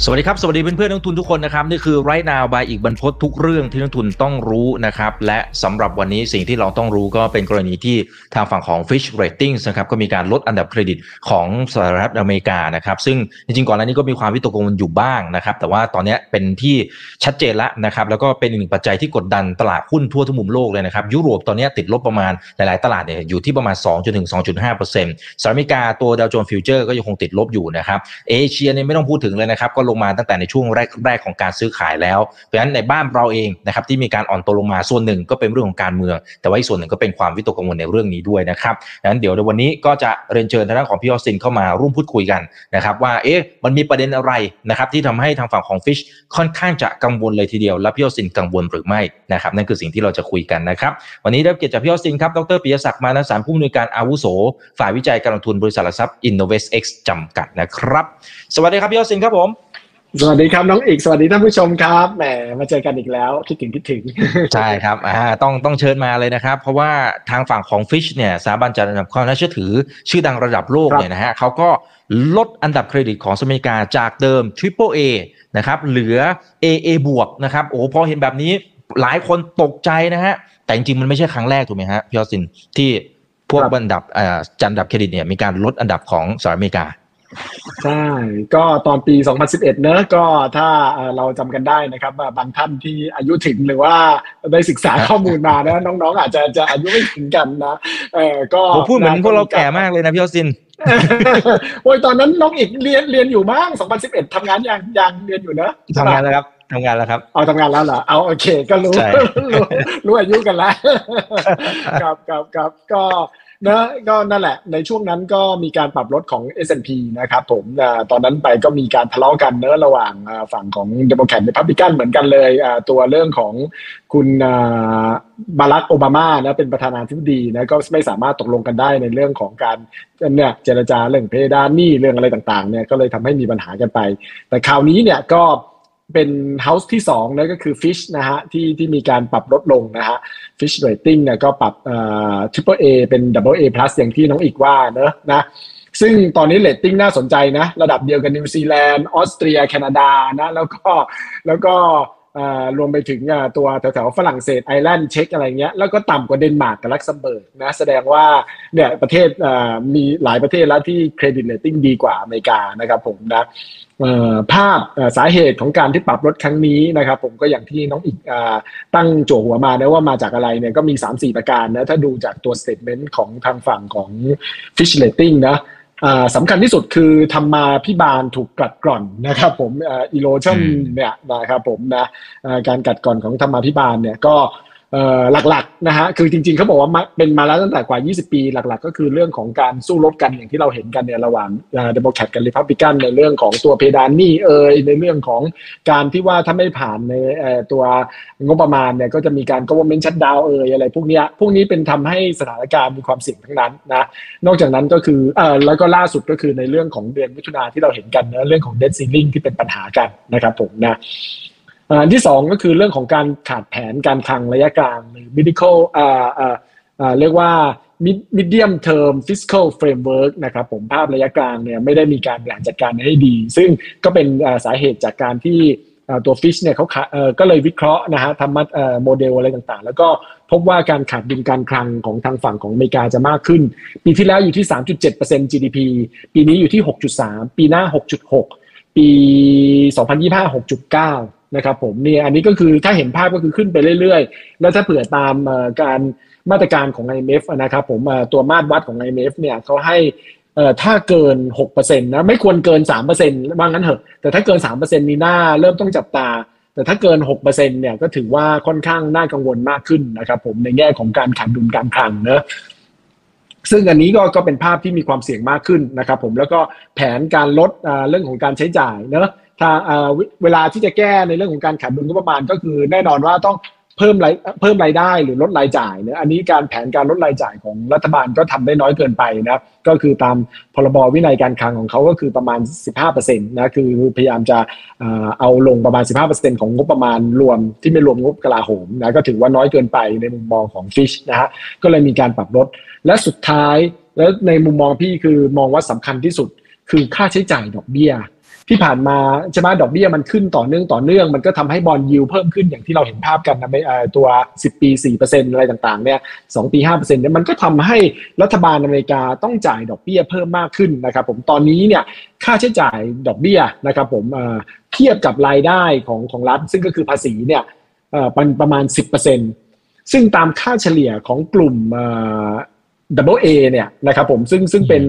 สวัสดีครับ สวัสดีเพื่อนๆนักลงทุนทุกคนนะครับ นี่คือ Right Now by อัปเดตทุกเรื่องที่นักลงทุนต้องรู้นะครับ และสำหรับวันนี้สิ่งที่เราต้องรู้ก็เป็นกรณีที่ทางฝั่งของ Fitch Ratings นะครับ ก็มีการลดอันดับเครดิตของสหรัฐอเมริกานะครับ ซึ่งจริงๆก่อนหน้านี้ก็มีความวิตกกังวลอยู่บ้างนะครับ แต่ว่าตอนนี้เป็นที่ชัดเจนแล้วนะครับ แล้วก็เป็นอีกหนึ่งปัจจัยที่กดดันตลาดหุ้นทั่วทุกมุมโลกเลยนะครับ ยุโรปตอนนี้ติดลบประมาณหลายๆ ตลาดเนี่ยอยู่ที่ประมาณ 2 จนถึง 2.5%สหรัฐอเมริกาตัวดาวโจนส์ฟิวเจอร์ก็ยังคงติดลบอยู่นะครับเอเชียเนี่ยไม่ต้องพูดถึงเลยนะครับก็ลงมาตั้งแต่ในช่วงแรกๆของการซื้อขายแล้ว เพราะฉะนั้นในบ้านเราเองนะครับที่มีการอ่อนตัวลงมาส่วนหนึ่งก็เป็นเรื่องของการเมือง แต่ว่าอีกส่วนหนึ่งก็เป็นความวิตกกังวลในเรื่องนี้ด้วยนะครับดังนั้นเดี๋ยวในวันนี้ก็จะเรียนเชิญทางด้านของพี่ออสตินเข้ามาร่วมพูดคุยกันนะครับว่าเอ๊ะมันมีประเด็นอะไรนะครับที่ทำให้ทางฝั่งของฟิชค่อนข้างจะกังวลเลยทีเดียวและพี่ออสตินกังวลหรือไม่นะครับนั่นคือสิ่งที่เราจะคุยกันนะครับวันนี้ได้รับเกียรติจากพี่ออสตินครับดรปิยศักดิ์มานะสารผู้อำนวยการอาวุโส ฝ่ายวิจัยการลงทุนบริษัทหลักทรัพย์ Innovest X จำกัดนะครับ สวัสดีครับพี่ออสตินครับผม สวัสดีครับน้องอีกสวัสดีท่านผู้ชมครับแหมมาเจอกันอีกแล้วคิดถึงคิดถึงใช่ครับอ่าต้องต้องเชิญมาเลยนะครับ เพราะว่าทางฝั่งของ Fish เนี่ยสถาบันจัดอันดับความน่าเชื่อถือ ชื่อดังระดับโลกครับเนี่ยนะฮะเขาก็ลดอันดับเครดิตของสหรัฐอเมริกาจากเดิม Triple A นะครับเหลือ AA บวกนะครับโอ้โหพอเห็นแบบนี้หลายคนตกใจนะฮะแต่จริงๆมันไม่ใช่ครั้งแรกถูกไหมฮะพี่ออสตินที่พวกอันดับอ่าจัดอันดับเครดิตเนี่ยมีการลดอันดับของสหรัฐอเมริกา ใช่ ก็ตอนปี 2011เนอะก็ถ้าเอ่อเราจำกันได้นะครับว่าบางท่านที่อายุถึงหรือว่าได้ศึกษาข้อมูลมานะน้องๆ อาจจะจะอายุไม่ถึงกันนะเออก็ผมพูดเหมือนพวกเราแก่มากเลยนะพี่ออสตินโอ้ยตอนนั้นน้องอีกเรียนเรียนอยู่บ้าง 2011ทำงานยังยังเรียนอยู่เนอะทำงานแล้วครับทำงานแล้วครับเอาทำงานแล้วเหรอเอาโอเค ก็รู้ใช่รู้รู้อายุกันแล้วครับครับครับก็ นะก็นั่นแหละ ในช่วงนั้นก็มีการปรับลดของ S&P นะครับผมตอนนั้นไปก็มีการทะเลาะกันเนอะระหว่างฝั่งของเดโมแครตและรีพับลิกันเหมือนกันเลยตัวเรื่องของคุณบารักโอบามานะเป็นประธานาธิบดีนะก็ไม่สามารถตกลงกันได้ในเรื่องของการเนี่ยเจรจาเรื่องเพดานหนี้เรื่องอะไรต่างๆเนี่ยก็เลยทำให้มีปัญหากันไป แต่คราวนี้เนี่ยก็ เป็น house ที่2นะก็คือ Fitch นะฮะที่ที่มีการปรับลดลงนะฮะ Fitch Rating เนี่ยก็ปรับเอ่อ Triple A เป็น Double A plus อย่างที่น้องอีกว่าเนอะนะซึ่งตอนนี้เลตติ้งน่าสนใจนะ ระดับเดียวกันนิวซีแลนด์ออสเตรีย แคนาดานะแล้วก็แล้วก็ รวมไปถึงตัวแถวๆฝรั่งเศสไอร์แลนด์เช็กอะไรเงี้ยแล้วก็ต่ำกว่าเดนมาร์กกับลักเซมเบิร์กนะแสดงว่าเนี่ยประเทศมีหลายประเทศแล้วที่ credit rating ดีกว่าอเมริกานะครับผมนะภาพสาเหตุของการที่ปรับลดครั้งนี้นะครับ ผมก็อย่างที่น้องอีกตั้งโจทย์หัวมานะว่ามาจากอะไรเนี่ยก็มี 3-4 ประการนะถ้าดูจากตัว statement ของทางฝั่งของ Fitch Rating นะ สำคัญที่สุดคือธรรมาภิบาลถูกกัดกร่อนนะครับผม erosion เนี่ยนะครับผมนะการกัดกร่อนของธรรมาภิบาลเนี่ยก็ หลักๆนะฮะคือจริงๆเขาบอกว่าเป็นมาแล้วตั้งแต่กว่า 20 ปี หลัก ๆ ก็คือเรื่องของการสู้รบกันอย่างที่เราเห็นกันเนี่ยระหว่างเดโมแครตกับริพับลิกันในเรื่องของตัวเพดานนี้เอ่ยในเรื่องของการที่ว่าถ้าไม่ผ่านในตัวงบประมาณเนี่ยก็จะมีการ government shutdown เอ่ยอะไรพวกนี้พวกนี้เป็นทำให้สถานการณ์มีความเสี่ยงทั้งนั้นนะนอกจากนั้นก็คือเอ่อแล้วก็ล่าสุดก็คือในเรื่องของเดือนมิถุนาที่เราเห็นกันนะเรื่องของ debt ceiling ที่เป็นปัญหากันนะครับผมนะ อันที่สองก็คือเรื่องของการขาดแผนการคลังระยะกลางหรือ medical อ่าอ่าเรียกว่า medium term fiscal framework นะครับผมภาพระยะกลางเนี่ยไม่ได้มีการบริหารจัดการให้ดี ซึ่งก็เป็นสาเหตุจากการที่ตัวฟิชเนี่ยเขาก็เลยวิเคราะห์นะฮะทำมาโมเดลอะไรต่างๆ แล้วก็พบว่าการขาดดุลการคลังของทางฝั่งของอเมริกาจะมากขึ้น ปีที่แล้วอยู่ที่ 3.7% GDP ปีนี้อยู่ที่ 6.3 ปีหน้า 6.6 ปี 2025 6.9 นะครับผมเนี่ยอันนี้ก็คือถ้าเห็นภาพก็คือขึ้นไปเรื่อยๆ แล้วถ้าเผื่อตามการมาตรการของ IMF นะครับผมตัวมาตรวัดของ IMF เนี่ยเขาให้ถ้าเกิน 6%นะไม่ควรเกิน 3%ว่างั้นเถอะ แต่ถ้าเกิน 3%นี่น่าเริ่มต้องจับตา แต่ถ้าเกิน 6%เนี่ยก็ถือว่าค่อนข้างน่ากังวลมากขึ้นนะครับผมในแง่ของการขาดดุลการคลังเนอะซึ่งอันนี้ก็ก็เป็นภาพที่มีความเสี่ยงมากขึ้นนะครับผมแล้วก็แผนการลดเรื่องของการใช้จ่ายเนอะ ถ้าอ่าเวลาที่จะแก้ในเรื่องของการขาดดุลงบประมาณก็คือแน่นอนว่าต้องเพิ่มรายเพิ่มรายได้หรือลดรายจ่ายเนี่ยอันนี้การแผนการลดรายจ่ายของรัฐบาลก็ทำได้น้อยเกินไปนะครับก็คือตามพรบวินัยการคลังของเขาก็คือประมาณ 15%นะคือพยายามจะเอาลงประมาณ 15%ของงบประมาณรวมที่ไม่รวมงบกลาโหมนะก็ถือว่าน้อยเกินไปในมุมมองของฟิชนะฮะก็เลยมีการปรับลดและสุดท้ายแล้วในมุมมองพี่คือมองว่าสำคัญที่สุดคือค่าใช้จ่ายดอกเบี้ย ที่ผ่านมาใช่ไหมดอกเบี้ยมันขึ้นต่อเนื่องต่อเนื่อง มันก็ทำให้บอลยิวเพิ่มขึ้นอย่างที่เราเห็นภาพกันนะตัว 10 ปี 4%อะไรต่างๆเนี่ย2ปี 5%เนี่ยมันก็ทำให้รัฐบาลอเมริกาต้องจ่ายดอกเบี้ยเพิ่มมากขึ้นนะครับผมตอนนี้เนี่ยค่าใช้จ่ายดอกเบี้ยนะครับผมเทียบกับรายได้ของของรัฐ ซึ่งก็คือภาษีเนี่ยประมาณ 10%ซึ่งตามค่าเฉลี่ยของกลุ่ม Double A เนี่ยนะครับผมซึ่งซึ่งเป็น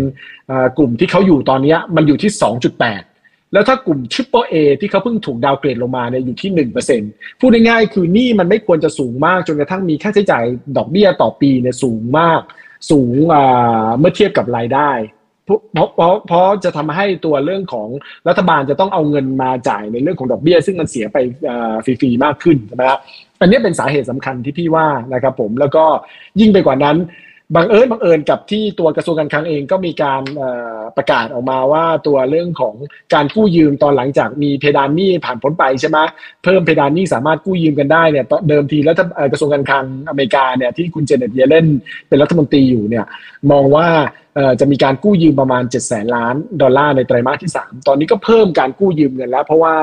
กลุ่มที่เขาอยู่ตอนนี้มันอยู่ที่ 2.8 แล้วถ้ากลุ่ม Triple A ที่เขาเพิ่งถูก downgrade ลงมาเนี่ยอยู่ที่หนึ่งเปอร์เซ็นต์พูดง่ายๆคือนี่มันไม่ควรจะสูงมากจนกระทั่งมีค่าใช้จ่ายดอกเบี้ยต่อปีเนี่ยสูงมาก สูงเมื่อเทียบกับรายได้เพราะเพราะเพราะจะทำให้ตัวเรื่องของรัฐบาลจะต้องเอาเงินมาจ่ายในเรื่องของดอกเบี้ย ซึ่งมันเสียไปฟรีๆมากขึ้นใช่ไหมครับอันนี้เป็นสาเหตุสำคัญที่พี่ว่านะครับผมแล้วก็ยิ่งไปกว่านั้น บางเอิญบางเอิญกับที่ตัวกระทรวงการคลังเองก็มีการประกาศออกมาว่าตัวเรื่องของการกู้ยืมตอนหลังจากมีเพดานหนี้ผ่านพ้นไปใช่ไหมเพิ่มเพดานหนี้สามารถกู้ยืมกันได้เนี่ยเดิมทีแล้วกระทรวงการคลังอเมริกาเนี่ยที่คุณเจเน็ตเยเลนเป็นรัฐมนตรีอยู่เนี่ยมองว่าจะมีการกู้ยืมประมาณ 7 0 0แสนล้านดอลลาร์ในไตรมาสที่ 3 ตอนนี้ก็เพิ่มการกู้ยืมเงินแล้ว เพราะว่า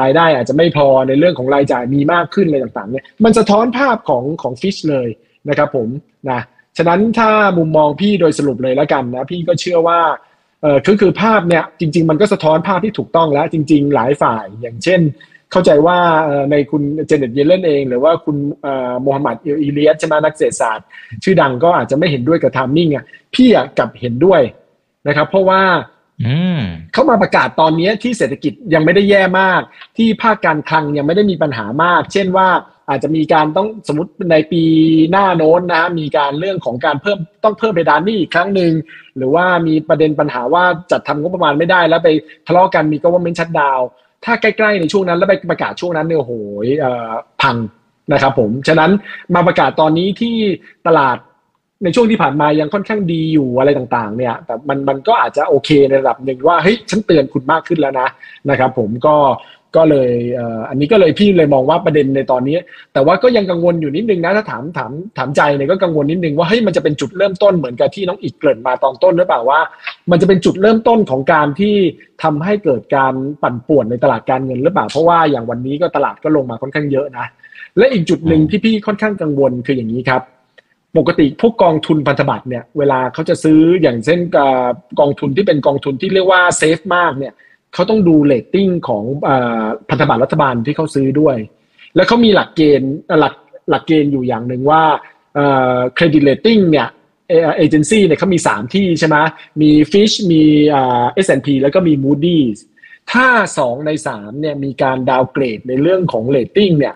รายได้อาจจะไม่พอในเรื่องของรายจ่ายมีมากขึ้นอะไรต่างๆเนี่ยมันสะท้อนภาพของของ Fitch เลยนะครับผมนะ ฉะนั้นถ้ามุมมองพี่โดยสรุปเลยแล้วกันนะพี่ก็เชื่อว่าเออคือคือภาพเนี่ยจริง ๆ มันก็สะท้อนภาพที่ถูกต้องแล้ว จริง ๆ หลายฝ่ายอย่างเช่น เข้าใจว่าในคุณเจเน็ตเยลเลนเอง หรือว่าคุณโมฮัมเหม็ดเอลเอเรียนใช่ไหมนักเศรษฐศาสตร์ ชื่อดังก็อาจจะไม่เห็นด้วยกับ timing อะพี่กลับเห็นด้วยนะครับ เพราะว่าเขามาประกาศตอนนี้ที่เศรษฐกิจยังไม่ได้แย่มาก ที่ภาคการคลังยังไม่ได้มีปัญหามาก เช่นว่า อาจจะมีการต้องสมมติในปีหน้าโน้นนะมีการเรื่องของการเพิ่มต้องเพิ่มเพดานนี่อีกครั้งหนึ่งหรือว่ามีประเด็นปัญหาว่าจัดทำงบประมาณไม่ได้ แล้วไปทะเลาะกันมีก็ว่าเมนชัดดาวถ้าใกล้ๆในช่วงนั้นแล้วไปประกาศช่วงนั้นเนี่ยโหยพังนะครับผมฉะนั้นมาประกาศตอนนี้ที่ตลาดในช่วงที่ผ่านมายังค่อนข้างดีอยู่อะไรต่างๆ เนี่ย แต่มันมันก็อาจจะโอเคในระดับหนึ่งว่าเฮ้ยฉันเตือนคุณมากขึ้นแล้วนะนะครับ ผมก็ ก็เลยอันนี้ก็เลยพี่เลยมองว่าประเด็นในตอนนี้ แต่ว่าก็ยังกังวลอยู่นิดนึงนะถ้าถามถามถามใจเนี่ยก็กังวลนิดนึงว่าเฮ้ยมันจะเป็นจุดเริ่มต้นเหมือนกับที่น้องอีกเกริ่นมาตอนต้นหรือเปล่าว่า มันจะเป็นจุดเริ่มต้นของการที่ทำให้เกิดการปั่นป่วนในตลาดการเงินหรือเปล่าเพราะว่าอย่างวันนี้ก็ตลาดก็ลงมาค่อนข้างเยอะนะและอีกจุดหนึ่งที่พี่ค่อนข้างกังวลคืออย่างนี้ครับปกติพวกกองทุนพันธบัตรเนี่ยเวลาเขาจะซื้ออย่างเช่นกองทุนที่เป็นกองทุนที่เรียกว่า safe มากเนี่ย เขาต้องดูเลตติ้งของพันธบัตรรัฐบาลที่เขาซื้อด้วย แล้วเขามีหลักเกณฑ์หลักหลักเกณฑ์อยู่อย่างหนึ่งว่า credit rating เนี่ยเอเจนซี่เนี่ยเขามี 3 ที่ใช่ไหมมี Fitch มี S&P แล้วก็มี Moody's ถ้า 2 ใน 3 เนี่ยมีการ downgrade ในเรื่องของเลตติ้งเนี่ย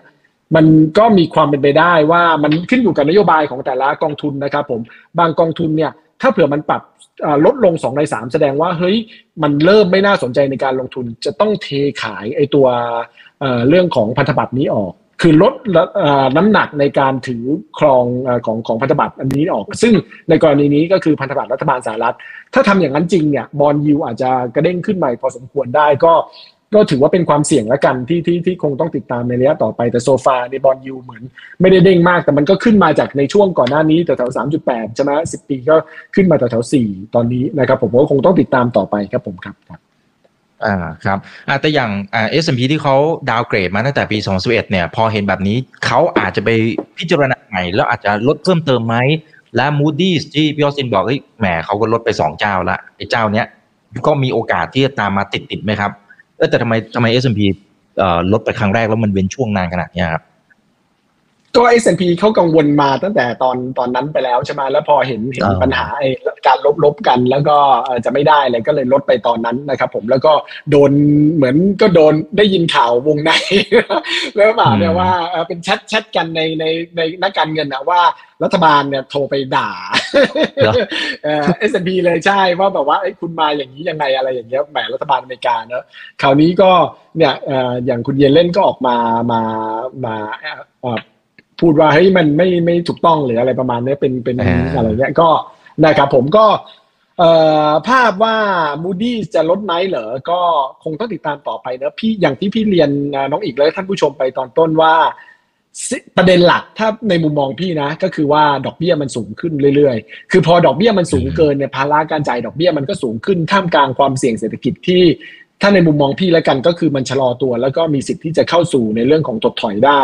มันก็มีความเป็นไปได้ว่ามันขึ้นอยู่กับนโยบายของแต่ละกองทุนนะครับผม บางกองทุนเนี่ย ถ้าเผื่อมันปรับลดลงสองในสามแสดงว่าเฮ้ยมันเริ่มไม่น่าสนใจในการลงทุนจะต้องเทขายไอตัวเรื่องของพันธบัตรนี้ออก คือลดน้ำหนักในการถือครองของของพันธบัตรอันนี้ออก ซึ่งในกรณีนี้ก็คือพันธบัตรรัฐบาลสหรัฐ ถ้าทำอย่างนั้นจริงเนี่ย bond yield อาจจะกระเด้งขึ้นใหม่พอสมควรได้ก็ ก็ถือว่าเป็นความเสี่ยงแล้วกันที่ที่ที่คงต้องติดตามในระยะต่อไปแต่ so far ใน bond yield เหมือน ไม่ได้เด้งมากแต่มันก็ขึ้นมาจากในช่วงก่อนหน้านี้แถวๆสามจุดแปดใช่ไหมสิบปีก็ขึ้นมาแถวๆสี่ตอนนี้นะครับผมก็คงต้องติดตามต่อไปครับผมครับครับอ่าครับอ่าแต่อย่างอ่า S&P ที่เขา downgrade มาตั้งแต่ปี 2011เนี่ย พอเห็นแบบนี้เขาอาจจะไปพิจารณาใหม่แล้วอาจจะลดเพิ่มเติมไหมและ Moody's ที่พี่ออสินบอกเฮ้ยแหมเขาก็ลดไปสองเจ้าละไอ้เจ้าเนี้ยก็มีโอกาสที่จะตามมาติดติดไหมครับ เออแต่ทำไมทำไม S&P เอ่อลดไปครั้งแรกแล้วมันเว้นช่วงนานขนาดนี้ครับก็ S&P เขากังวลมาตั้งแต่ตอนตอนนั้นไปแล้วใช่ไหมแล้วพอเห็นเห็นปัญหาไอ้ การลบลบกัน แล้วก็จะไม่ได้เลยก็เลยลดไปตอนนั้นนะครับ ผมแล้วก็โดนเหมือนก็โดนได้ยินข่าววงในแล้วมาเนี่ยว่าเป็น chat chat กันในในในนักการเงินนะว่ารัฐบาลเนี่ยโทรไปด่า S&P เลยใช่ว่าแบบว่าคุณมาอย่างนี้ยังไงอะไรอย่างเงี้ยแหมรัฐบาลอเมริกาเนอะคราวนี้ก็เนี่ยอย่างคุณเยลเลนก็ออกมามามาพูดว่าเฮ้ยมันไม่ไม่ถูกต้องหรืออะไรประมาณนี้เป็นเป็นอ่าอะไรเงี้ยก็ นะครับผมก็เอ่อภาพว่า Moody's จะลดไหมเหรอ ก็คงต้องติดตามต่อไปนะพี่อย่างที่พี่เรียนอ่าน้องอีกและท่านผู้ชมไปตอนต้นว่าสิประเด็นหลักถ้าในมุมมองพี่นะ ก็คือว่าดอกเบี้ยมันสูงขึ้นเรื่อยๆ คือพอดอกเบี้ยมันสูงเกินเนี่ยภาระการจ่ายดอกเบี้ยมันก็สูงขึ้นท่ามกลางความเสี่ยงเศรษฐกิจที่ถ้าในมุมมองพี่แล้วกันก็คือมันชะลอตัว แล้วก็มีสิทธิ์ที่จะเข้าสู่ในเรื่องของถดถอยได้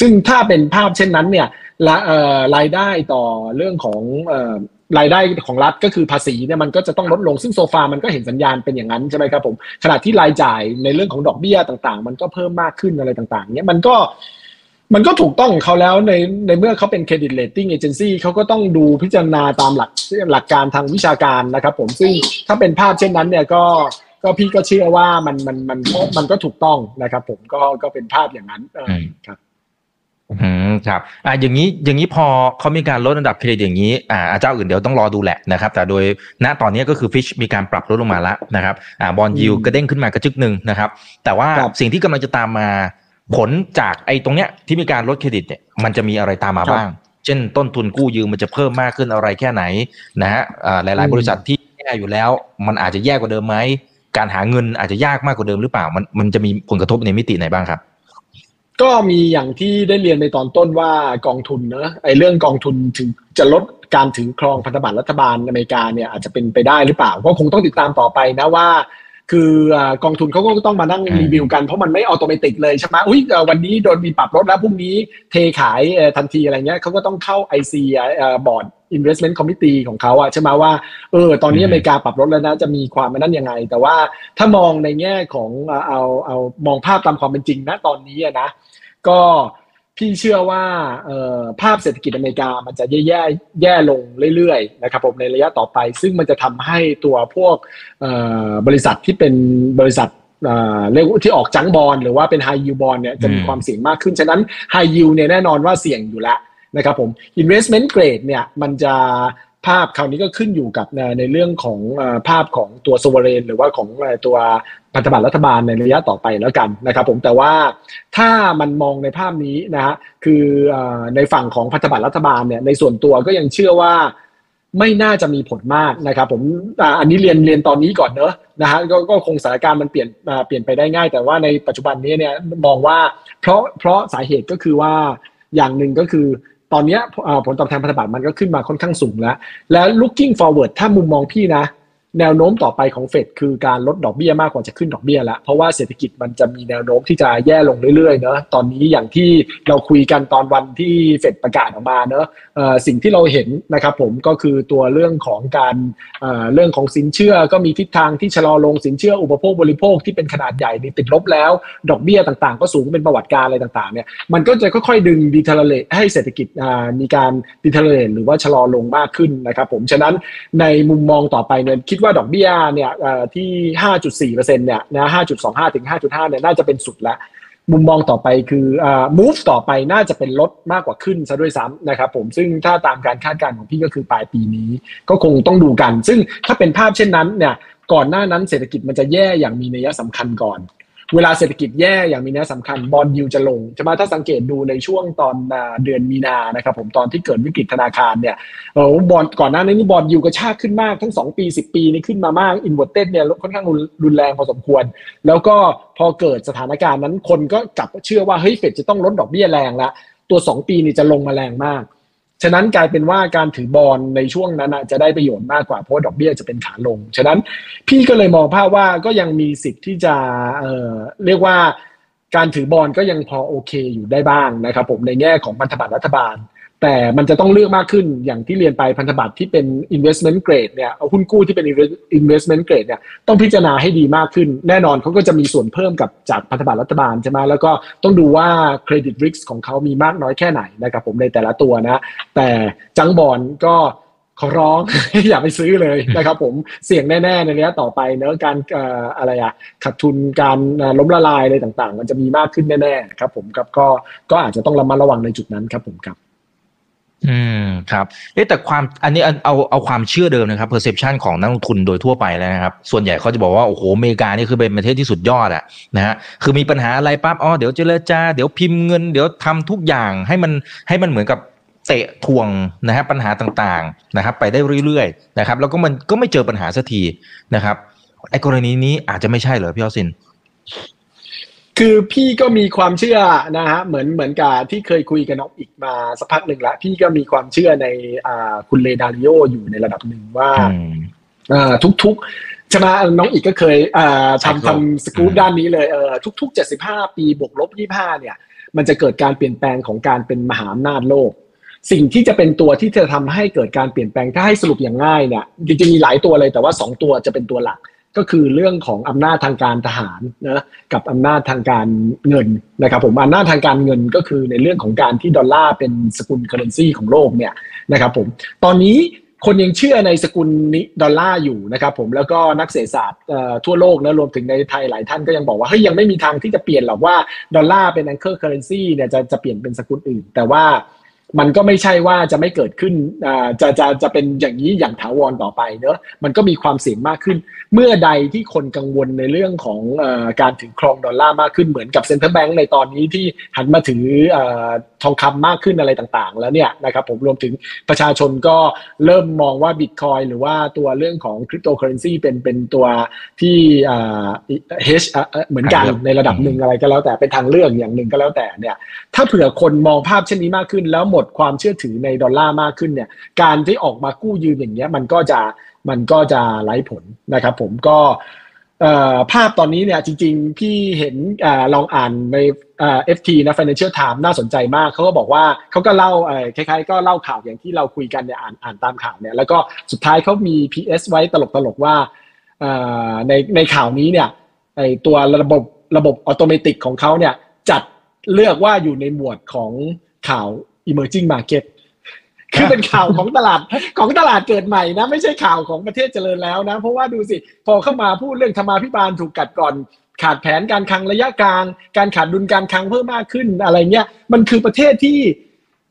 ซึ่งถ้าเป็นภาพเช่นนั้นเนี่ยละเอ่อรายได้ต่อเรื่องของเอ่อ รายได้ของรัฐก็คือภาษีเนี่ยมันก็จะต้องลดลงซึ่ง so far มันก็เห็นสัญญาณเป็นอย่างนั้นใช่ไหมครับผมขณะที่รายจ่ายในเรื่องของดอกเบี้ยต่าง ๆ มันก็เพิ่มมากขึ้นอะไรต่างๆเนี่ยมันก็มันก็ถูกต้องของเขาแล้วในในเมื่อเขาเป็น credit rating agency เขาก็ต้องดูพิจารณาตามหลักหลักการทางวิชาการนะครับผมซึ่งถ้าเป็นภาพเช่นนั้นเนี่ยก็ก็พี่ก็เชื่อว่ามันมันมันมันก็ถูกต้องนะครับผมก็ก็เป็นภาพอย่างนั้นเอออมครับ อืมครับอ่าอย่างนี้อย่างนี้พอเขามีการลดระดับเครดิตอย่างนี้อ่าเจ้าอื่นเดี๋ยวต้องรอดูแหละนะครับ แต่โดยณตอนนี้ก็คือฟิชมีการปรับลดลงมาแล้วนะครับอ่าบอลยิวอืมกระเด้งขึ้นมากระจึกหนึ่งนะครับ แต่ว่าครับสิ่งที่กำลังจะตามมา ผลจากไอ้ตรงเนี้ยที่มีการลดเครดิตเนี่ยมันจะมีอะไรตามมาครับบ้าง เช่น ต้นทุนกู้ยืมมันจะเพิ่มมากขึ้นอะไรแค่ไหนนะฮะอ่าหลายอืๆมบริษัทที่แย่อยู่แล้ว มันอาจจะแย่กว่าเดิมไหมการหาเงินอาจจะยากมากกว่าเดิมหรือเปล่ามันมันจะมีผลกระทบในมิติไหนบ้างครับ ก็มีอย่างที่ได้เรียนในตอนต้นว่ากองทุนเนอะไอเรื่องกองทุนถึงจะลดการถือครองพันธบัตรรัฐบาลอเมริกาเนี่ยอาจจะเป็นไปได้หรือเปล่าก็คงต้องติดตามต่อไปนะว่า คือกองทุนเขาก็ต้องมานั่งรีวิวกันเพราะมันไม่ออโตเมติกเลยใช่ไหมอุ้ยวันนี้โดนมีปรับลดแล้วพรุ่งนี้เทขายทันทีอะไรเงี้ยเขาก็ต้องเข้า IC บอร์ด investment committee ของเขาอะใช่ไหมว่าเออตอนนี้อืมอเมริกาปรับลดแล้วนะจะมีความมันนั่นยังไง แต่ว่าถ้ามองในแง่ของเอาเอาเอามองภาพตามความเป็นจริงนะตอนนี้อะนะ ก็พี่เชื่อว่าเอ่อภาพเศรษฐกิจอเมริกามันจะแย่แย่ๆแย่ลงเรื่อยๆนะครับผมในระยะต่อไป ซึ่งมันจะทำให้ตัวพวกเอ่อบริษัทที่เป็นบริษัทเอ่อเรียกว่าที่ออกจังบอลหรือว่าเป็นไฮยูบอลเนี่ยจะมีอืมความเสี่ยงมากขึ้น ฉะนั้นไฮยูเนี่ยแน่นอนว่าเสี่ยงอยู่แล้ว นะครับผม investment grade เนี่ยมันจะภาพคราวนี้ก็ขึ้นอยู่กับในเรื่องของภาพของตัว sovereign หรือว่าของตัวพันธบัตรรัฐบาลในระยะต่อไปแล้วกันนะครับผมแต่ว่าถ้ามันมองในภาพนี้นะฮะคือในฝั่งของพันธบัตรรัฐบาลเนี่ยในส่วนตัวก็ยังเชื่อว่าไม่น่าจะมีผลมากนะครับผมอันนี้เรียนเรียนตอนนี้ก่อนเนอะนะฮะก็ก็คงสถานการณ์มันเปลี่ยนเปลี่ยนไปได้ง่าย แต่ว่าในปัจจุบันนี้เนี่ยมองว่าเพราะเพราะสาเหตุก็คือว่าอย่างหนึ่งก็คือ ตอนนี้ผลตอบแทนพันธบัตรมันก็ขึ้นมาค่อนข้างสูงแล้ว แล้ว looking forward ถ้ามุมมองพี่นะ แนวโน้มต่อไปของเฟดคือการลดดอกเบี้ยมากกว่าจะขึ้นดอกเบี้ยแล้วเพราะว่าเศรษฐกิจมันจะมีแนวโน้มที่จะแย่ลงเรื่อยๆเนอะตอนนี้อย่างที่เราคุยกันตอนวันที่เฟดประกาศออกมาเนอะสิ่งที่เราเห็นนะครับผมก็คือตัวเรื่องของการเเรื่องของสินเชื่อก็มีทิศทางที่ชะลอลงสินเชื่ออุปโภคบริโภคที่เป็นขนาดใหญ่นี่ติดลบแล้ว ดอกเบี้ยต่างๆ ก็สูงเป็นประวัติการณ์อะไรต่างๆเนี่ยมันก็จะค่อยๆดึง deteriorate ให้เศรษฐกิจมีการ deteriorate หรือว่าชะลอลงมากขึ้นนะครับผมฉะนั้นในมุมมองต่อไปเนี่ยคิดว่าดอกเบี้ยเนี่ยเอ่อที่ 5.4%เนี่ยนะ5.25 ถึง 5.5 เนี่ยน่าจะเป็นสุดแล้วมุมมองต่อไปคืออ่า move ต่อไปน่าจะเป็นลดมากกว่าขึ้นซะด้วยซ้ำนะครับผมซึ่งถ้าตามการคาดการณ์ของพี่ก็คือปลายปีนี้ ก็คงต้องดูกัน ซึ่งถ้าเป็นภาพเช่นนั้นเนี่ยก่อนหน้านั้นเศรษฐกิจมันจะแย่อย่างมีนัยสำคัญก่อน เวลาเศรษฐกิจแย่อย่างมีนัยสำคัญ bond yield จะลงใช่ไหมถ้าสังเกตดูในช่วงตอนเดือนมีนานะครับผมตอนที่เกิดวิกฤตธนาคารเนี่ยเออบอลก่อนหน้านี้นี่ bond yield กระชากขึ้นมากทั้ง 2 ปี 10 ปีนี่ขึ้นมามาก inverted เนี่ยค่อนข้างรุนแรงพอสมควร แล้วก็พอเกิดสถานการณ์นั้นคนก็กลับเชื่อว่าเฮ้ยเฟดจะต้องลดดอกเบี้ยแรงละตัว 2 ปีนี่จะลงมาแรงมาก ฉะนั้นกลายเป็นว่าการถือบอลในช่วงนั้นจะได้ประโยชน์มากกว่าเพราะดอกเบี้ยจะเป็นขาลง ฉะนั้นพี่ก็เลยมองภาพว่าก็ยังมีสิทธิ์ที่จะเเรียกว่าการถือบอลก็ยังพอโอเคอยู่ได้บ้างนะครับผมในแง่ของพันธบัตรรัฐบาล แต่มันจะต้องเลือกมากขึ้นอย่างที่เรียนไปพันธบัตรที่เป็น investment grade เนี่ยเอาหุ้นกู้ที่เป็น investment grade เนี่ยต้องพิจารณาให้ดีมากขึ้น แน่นอนเขาก็จะมีส่วนเพิ่มกับจากพันธบัตรรัฐบาลใช่ไหมแล้วก็ต้องดูว่า credit risk ของเขามีมากน้อยแค่ไหนนะครับผมในแต่ละตัวนะ แต่จังบอลก็ขอร้อง อย่าไปซื้อเลยนะครับผมเสี่ยงแน่ๆในระยะต่อไปเนอะการอะไรอะขาดทุนการล้มละลายอะไรต่างๆ มันจะมีมากขึ้นแน่ๆครับผมครับก็ก็อาจจะต้องระมัดระวังในจุดนั้นครับผมครับ อืมครับเอ๊ะแต่ความอันนี้เอาเอาความเชื่อเดิมนะครับ perception ของนักลงทุนโดยทั่วไปแล้วนะครับ ส่วนใหญ่เขาจะบอกว่าโอ้โหอเมริกานี่คือเป็นประเทศที่สุดยอดอะนะฮะคือมีปัญหาอะไรปั๊บอ๋อเดี๋ยวเจรจาเดี๋ยวพิมพ์เงิน เดี๋ยวทำทุกอย่างให้มันให้มันเหมือนกับเตะทวงนะฮะปัญหาต่างๆนะครับ ไปได้เรื่อยๆนะครับ แล้วก็มันก็ไม่เจอปัญหาสักทีนะครับไอ้กรณีนี้อาจจะไม่ใช่เหรอพี่ออสิน คือพี่ก็มีความเชื่อนะฮะเหมือนเหมือนกับที่เคยคุยกับน้องอีกมาสักพักหนึ่งละพี่ก็มีความเชื่อในอ่าคุณเลดาริโออยู่ในระดับหนึ่งว่าอืมอ่าทุกๆใช่ไหมน้องอีกก็เคยอ่าใช่ครับทำทำสกู๊ปอืมด้านนี้เลยเออทุกๆ75ปีบวกลบ25เนี่ย มันจะเกิดการเปลี่ยนแปลงของการเป็นมหาอำนาจโลก สิ่งที่จะเป็นตัวที่จะทำให้เกิดการเปลี่ยนแปลงถ้าให้สรุปอย่างง่ายเนี่ยจริงๆมีหลายตัวเลยแต่ว่า2ตัวจะเป็นตัวหลัก ก็คือเรื่องของอำนาจทางการทหารนะกับอำนาจทางการเงินนะครับผมอำนาจทางการเงินก็คือในเรื่องของการที่ดอลลาร์เป็นสกุล currency ของโลกเนี่ยนะครับผมตอนนี้คนยังเชื่อในสกุลนี้ดอลลาร์อยู่นะครับผมแล้วก็นักเศรษฐศาสตร์ทั่วโลกนะรวมถึงในไทยหลายท่านก็ยังบอกว่าเฮ้ยยังไม่มีทางที่จะเปลี่ยนหรอกว่าดอลลาร์เป็น anchor currency เนี่ยจะจะเปลี่ยนเป็นสกุลอื่น แต่ว่า มันก็ไม่ใช่ว่าจะไม่เกิดขึ้นอ่าจะจะจะเป็นอย่างนี้อย่างถาวรต่อไปเนอะมันก็มีความเสี่ยงมากขึ้น เมื่อใดที่คนกังวลในเรื่องของอการถือครองดอลลาร์มากขึ้นเหมือนกับ central bank ในตอนนี้ที่หันมาถือเออ ทองคำมากขึ้นอะไรต่างๆ แล้วเนี่ยนะครับผมรวมถึงประชาชนก็เริ่มมองว่าบิตคอยน์หรือว่าตัวเรื่องของคริปโตเคอเรนซีเป็นเป็นตัวที่ H อะเอ่อเหมือนกันในระดับหนึ่งอะไรก็แล้วแต่เป็นทางเลือกอย่างหนึ่งก็แล้วแต่เนี่ยถ้าเผื่อคนมองภาพเช่นนี้มากขึ้น แล้วหมดความเชื่อถือในดอลลาร์มากขึ้นเนี่ยการที่ออกมากู้ยืมอย่างเงี้ยมันก็จะมันก็จะไร้ผลนะครับผมก็ภาพตอนนี้เนี่ยจริงๆ พี่เห็นอลองอ่านใน เอ่า FT นะ Financial Times น่าสนใจมากเขาก็บอกว่าเขาก็เล่าคล้ายๆ ก็เล่าข่าวอย่างที่เราคุยกันเนี่ยอ่านอ่านตามข่าวเนี่ยแล้วก็สุดท้ายเขามี PS ไว้ตลกๆว่าในในข่าวนี้เนี่ยไอตัวระบบระบบออโตเมติของเขาเนี่ยจัดเลือกว่าอยู่ในหมวดของข่าว emerging market คือเป็นข่าวของตลาดของตลาดเกิดใหม่นะ ไม่ใช่ข่าวของประเทศเจริญแล้วนะ เพราะว่าดูสิ พอเข้ามาพูดเรื่องธรรมาภิบาลถูกกัดก่อน ขาดแผนการคลังระยะกลาง การขาดดุลการคลังเพิ่มมากขึ้นอะไรเงี้ยมันคือประเทศที่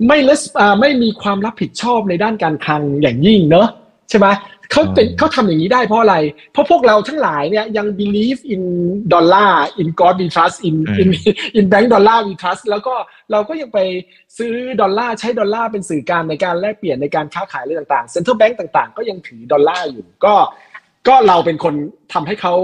ไม่เลสอ่าไม่มีความรับผิดชอบในด้านการคลังอย่างยิ่งเนอะใช่ไหมเขาเป็นอืมเขาทำอย่างนี้ได้เพราะอะไร เพราะพวกเราทั้งหลายเนี่ยยัง believe in dollar in God we trust in in in bank dollar we trust แล้วก็เราก็ยังไปซื้อดอลลาร์ใช้ดอลลาร์เป็นสื่อกลางในการแลกเปลี่ยนในการค้าขายอะไรต่างๆ central bank ต่างๆ ก็ยังถือดอลลาร์อยู่ก็ก็เราเป็นคนทำให้เขา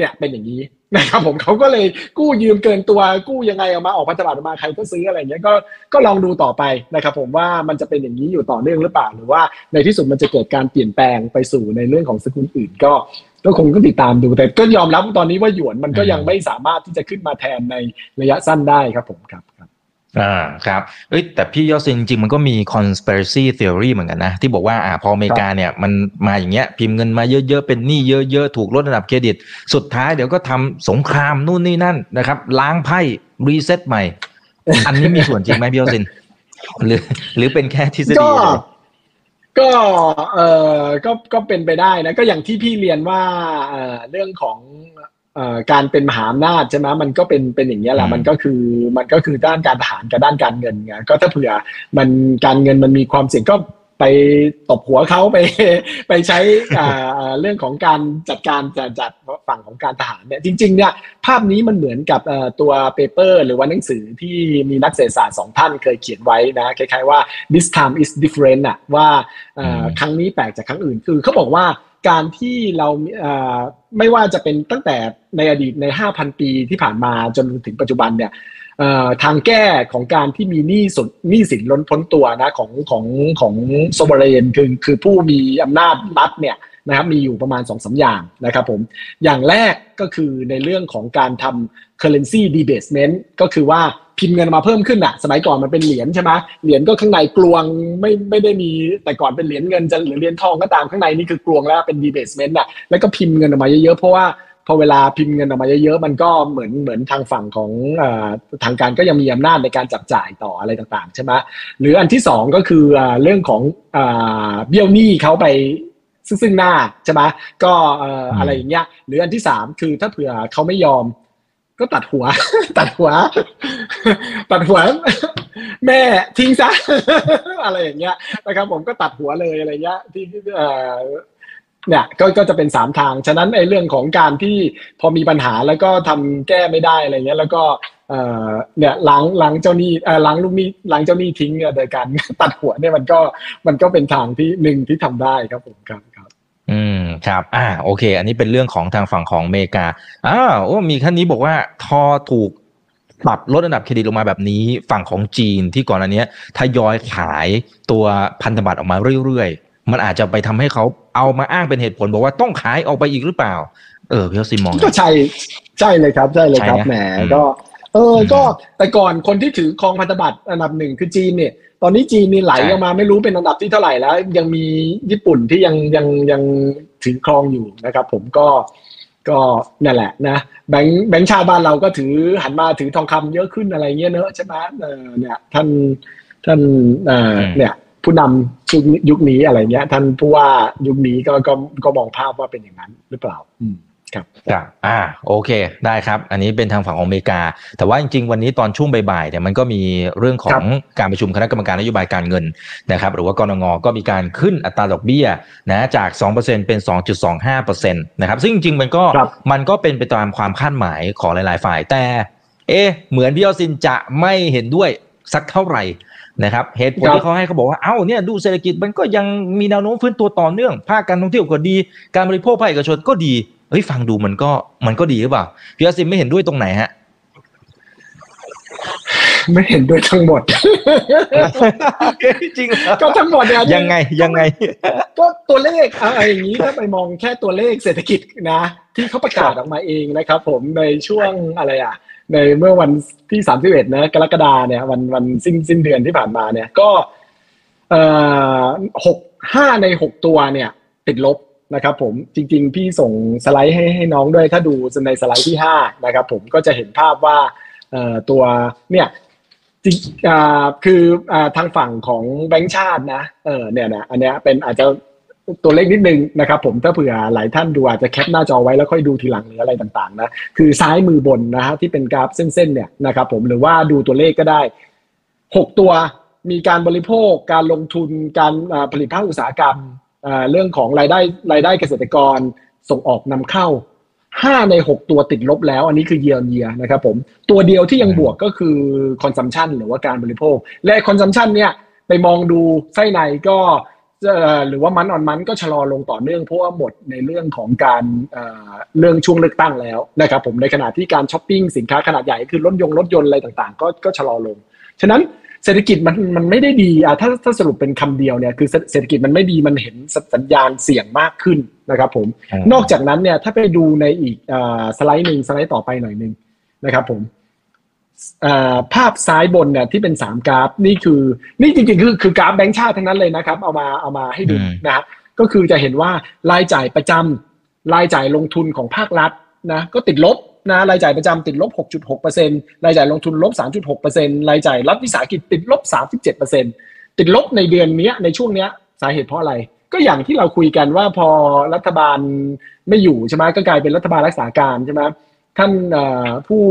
เนี่ยเป็นอย่างนี้นะครับผมเขาก็เลยกู้ยืมเกินตัวกู้ยังไงออกมาออกพันธบัตรมาใครก็ซื้ออะไรอย่างเงี้ยก็ก็ลองดูต่อไปนะครับผมว่ามันจะเป็นอย่างนี้อยู่ต่อเนื่องหรือเปล่า หรือว่าในที่สุดมันจะเกิดการเปลี่ยนแปลงไปสู่ในเรื่องของสกุลอื่น ก็ก็คงต้องติดตามดูแต่ก็ยอมรับตอนนี้ว่าหยวนมันก็ยังไม่สามารถที่จะขึ้นมาแทนในระยะสั้นได้ครับผมครับ อ่าครับเอ้ยแต่พี่ยอดซินจริงๆมันก็มี conspiracy theory เหมือนกันนะ ที่บอกว่าอ่าพออเมริกาเนี่ยมันมาอย่างเงี้ยพิมพ์เงินมาเยอะๆ เป็นหนี้เยอะๆ ถูกลดระดับเครดิต สุดท้ายเดี๋ยวก็ทำสงครามนู่นนี่นั่นนะครับ ล้างไพ่รีเซ็ตใหม่ อันนี้มีส่วนจริงไหมพี่ยอดซิน หรือ หรือเป็นแค่ทฤษฎีก็ก็เออก็ก็เป็นไปได้นะ ก็อย่างที่พี่เรียนว่าเอ่อเรื่องของเอ่อ การเป็นมหาอำนาจใช่ไหมมันก็เป็นเป็นอย่างนี้ยแหละมันก็คือมันก็คือด้านการทหารกับด้านการเงินไงก็ถ้าเผื่อมันการเงินมันมีความเสี่ยงก็ไปตบหัวเขาไปไปใช้อ่าเรื่องของการจัดการจัดจัดฝั่งของการทหารเนี่ยจริงๆเนี่ยภาพนี้มันเหมือนกับเอ่อตัวเปเปอร์หรือว่าหนังสือที่มีนักเศรษฐศาสตร์สองท่านเคยเขียนไว้นะคล้ายๆว่า this time is different อะว่าเอ่ออืมครั้งนี้แปลกจากครั้งอื่นคือเขาบอกว่า การที่เราไม่ว่าจะเป็นตั้งแต่ในอดีตใน 5,000 ปีที่ผ่านมาจนถึงปัจจุบันเนี่ยทางแก้ของการที่มีหนี้สุดหนี้สินล้นพ้นตัวนะของของของโซเบเรนคือคือผู้มีอำนาจรัฐเนี่ยนะครับมีอยู่ประมาณ2อสอย่างนะครับผมอย่างแรกก็คือในเรื่องของการทำ currency debasement ก็คือว่า พิมพ์เงินมาเพิ่มขึ้นอะสมัยก่อนมันเป็นเหรียญใช่ไหมเหรียญก็ข้างในกลวงไม่ไม่ได้มีแต่ก่อนเป็นเหรียญเงินจะหรือเหรียญทองก็ตามข้างในนี่คือกลวงแล้วเป็น debasement อะแล้วก็พิมพ์เงินออกมาเยอะๆเพราะว่าพอเวลาพิมพ์เงินออกมาเยอะๆมันก็เหมือนเหมือนทางฝั่งของอทางการก็ยังมีอำนาจในการจับจ่ายต่ออะไรต่างๆใช่ไหมหรืออันที่สองก็คืออเรื่องของอเบี้ยวหนี้เขาไปซึ่งหน้าใช่ไหมก็เอ่ออืมอะไรอย่างเงี้ยหรืออันที่สามคือถ้าเผื่อเขาไม่ยอม ก็ตัดหัว ตัดหัว ตัดหัว แม่ทิ้งซะอะไรอย่างเงี้ยนะครับ ผมก็ตัดหัวเลยอะไรเงี้ยที่เอ่อเนี่ยก็ก็จะเป็นสามทาง ฉะนั้นไอ้เรื่องของการที่พอมีปัญหาแล้วก็ทำแก้ไม่ได้อะไรเงี้ย แล้วก็เอ่อเนี่ยล้างล้างเจ้าหนี้เอ่อล้างลูกหนี้ล้างเจ้าหนี้ทิ้งเนี่ยโดยการตัดหัวเนี่ยมันก็มันก็เป็นทางที่หนึ่งที่ทำได้ครับผมครับ อืมครับอ่าโอเค อันนี้เป็นเรื่องของทางฝั่งของอเมริกาอ้าวโอ้มีท่านนี้บอกว่าทอถูกปรับลดระดับเครดิตลงมาแบบนี้ฝั่งของจีนที่ก่อนอันเนี้ยทยอยขายตัวพันธบัตรออกมาเรื่อยๆ มันอาจจะไปทำให้เขาเอามาอ้างเป็นเหตุผลบอกว่าต้องขายออกไปอีกหรือเปล่า เออพี่ยอดซิมองก็ใช่ใช่เลยครับใช่เลยครับแหมก็ เออก็แต่ก่อนคนที่ถือครองพันธบัตรอันดับหนึ่งคือจีนเนี่ย ตอนนี้จีนนี่ไหลใช่ออกมาไม่รู้เป็นอันดับที่เท่าไหร่แล้ว ยังมีญี่ปุ่นที่ยังยังยังถือครองอยู่นะครับ ผมก็ก็นั่นแหละนะแบงค์แบงค์ชาติบ้านเราก็ถือหันมาถือทองคำเยอะขึ้นอะไรเงี้ยเนอะใช่ไหมเออเนี่ย ท่านท่านเอ่อเนี่ย ผู้นำยุคยุคนี้อะไรเงี้ย ท่านผู้ว่ายุคนี้ก็ก็ก็มองภาพว่าเป็นอย่างนั้นหรือเปล่า อืม ครับครับอ่าโอเคได้ครับ อันนี้เป็นทางฝั่งของอเมริกา แต่ว่าจริงๆ วันนี้ตอนช่วงบ่ายๆเนี่ยมันก็มีเรื่องของการประชุมคณะกรรมการนโยบายการเงินนะครับหรือว่ากรงงก็มีการขึ้นอัตราดอกเบี้ยนะจาก 2%เป็น 2.25%นะครับซึ่งจริงๆ มันก็ครับมันก็เป็นไปตามความคาดหมายของหลายๆ ฝ่าย แต่ เอ๊ะเหมือนพี่ยอดซินจะไม่เห็นด้วยสักเท่าไหร่นะครับเหตุผลครับที่เขาให้เขาบอกว่าเอ้าเนี่ยดูเศรษฐกิจมันก็ยังมีแนวโน้มฟื้นตัวต่อเนื่องภาคการท่องเที่ยวก็ดี การบริโภคภาคเอกชนก็ดี เฮ้ยฟังดูมันก็มันก็ดีหรือเปล่าพี่ยอดซินไม่เห็นด้วยตรงไหนฮะไม่เห็นด้วยทั้งหมด จริงเหรอก็ทั้งหมดเนี่ยยังไงยังไง ก็ตัวเลขอะไรอย่างนี้ถ้าไปมองแค่ตัวเลขเศรษฐกิจนะ ที่เขาประกาศออกมาเองนะครับ ผมในช่วงอะไรอะ ในเมื่อวันที่สามสิบเอ็ดนะกรกฎาเนี่ย วันวันสิ้นสิ้นเดือนที่ผ่านมาเนี่ยก็เอ่อหกห้าในหกตัวเนี่ย ติดลบ นะครับผมจริง ๆ พี่ส่งสไลด์ให้ให้น้องด้วย ถ้าดูในสไลด์ที่ห้านะครับผมก็จะเห็นภาพว่าตัวเนี่ยจริงคืออทางฝั่งของแบงก์ชาตินะเออเนี่ยนะอันเนี้ยเป็นอาจจะตัวเลขนิดนึงนะครับผมถ้าเผื่อหลายท่านดูอาจจะแคปหน้าจอไว้แล้วค่อยดูทีหลังหรืออะไรต่างๆนะคือซ้ายมือบนนะฮะที่เป็นกราฟเส้นๆเนี่ยนะครับผมหรือว่าดูตัวเลขก็ได้หกตัวมีการบริโภค การลงทุนการผลิตภาคอุตสาหกรรม เรื่องของรายได้รายได้เกษตรกรส่งออกนำเข้าห้าในหกตัวติดลบแล้ว อันนี้คือ year year นะครับผมตัวเดียวที่ยังบวกก็คือ consumption หรือว่าการบริโภค และ consumption เนี่ยไปมองดูไส้ในก็หรือว่า month on month ก็ชะลอลงต่อเนื่องเพราะว่าหมดในเรื่องของการเเรื่องช่วงเลือกตั้งแล้วนะครับผมในขณะที่การช้อปปิ้งสินค้าขนาดใหญ่คือรถยนต์รถยนต์อะไรต่างๆ ก็ก็ชะลอลง ฉะนั้น เศรษฐกิจมันมันไม่ได้ดีอะถ้าถ้าสรุปเป็นคำเดียวเนี่ยคือเศรษฐกิจมันไม่ดีมันเห็นสัญญาณเสี่ยงมากขึ้นนะครับผมอืมนอกจากนั้นเนี่ยถ้าไปดูในอีกอาสไลด์หนึ่งสไลด์ต่อไปหน่อยหนึ่งนะครับผมอ่าภาพซ้ายบนเนี่ยที่เป็นสามกราฟนี่คือนี่จริงๆคือคือกราฟแบงก์ชาติทั้งนั้นเลยนะครับ เอามาเอามาให้ดูอืมนะฮะก็คือจะเห็นว่ารายจ่ายประจำรายจ่ายลงทุนของภาครัฐนะก็ติดลบ นะรายจ่ายประจำติดลบ 6.6%รายจ่ายลงทุนลบ 3.6%รายจ่ายรัฐวิสาหกิจติดลบ 37%ติดลบในเดือนนี้ในช่วงนี้สาเหตุเพราะอะไร ก็อย่างที่เราคุยกันว่าพอรัฐบาลไม่อยู่ใช่ไหมก็กลายเป็นรัฐบาลรักษาการใช่ไหมท่านผู้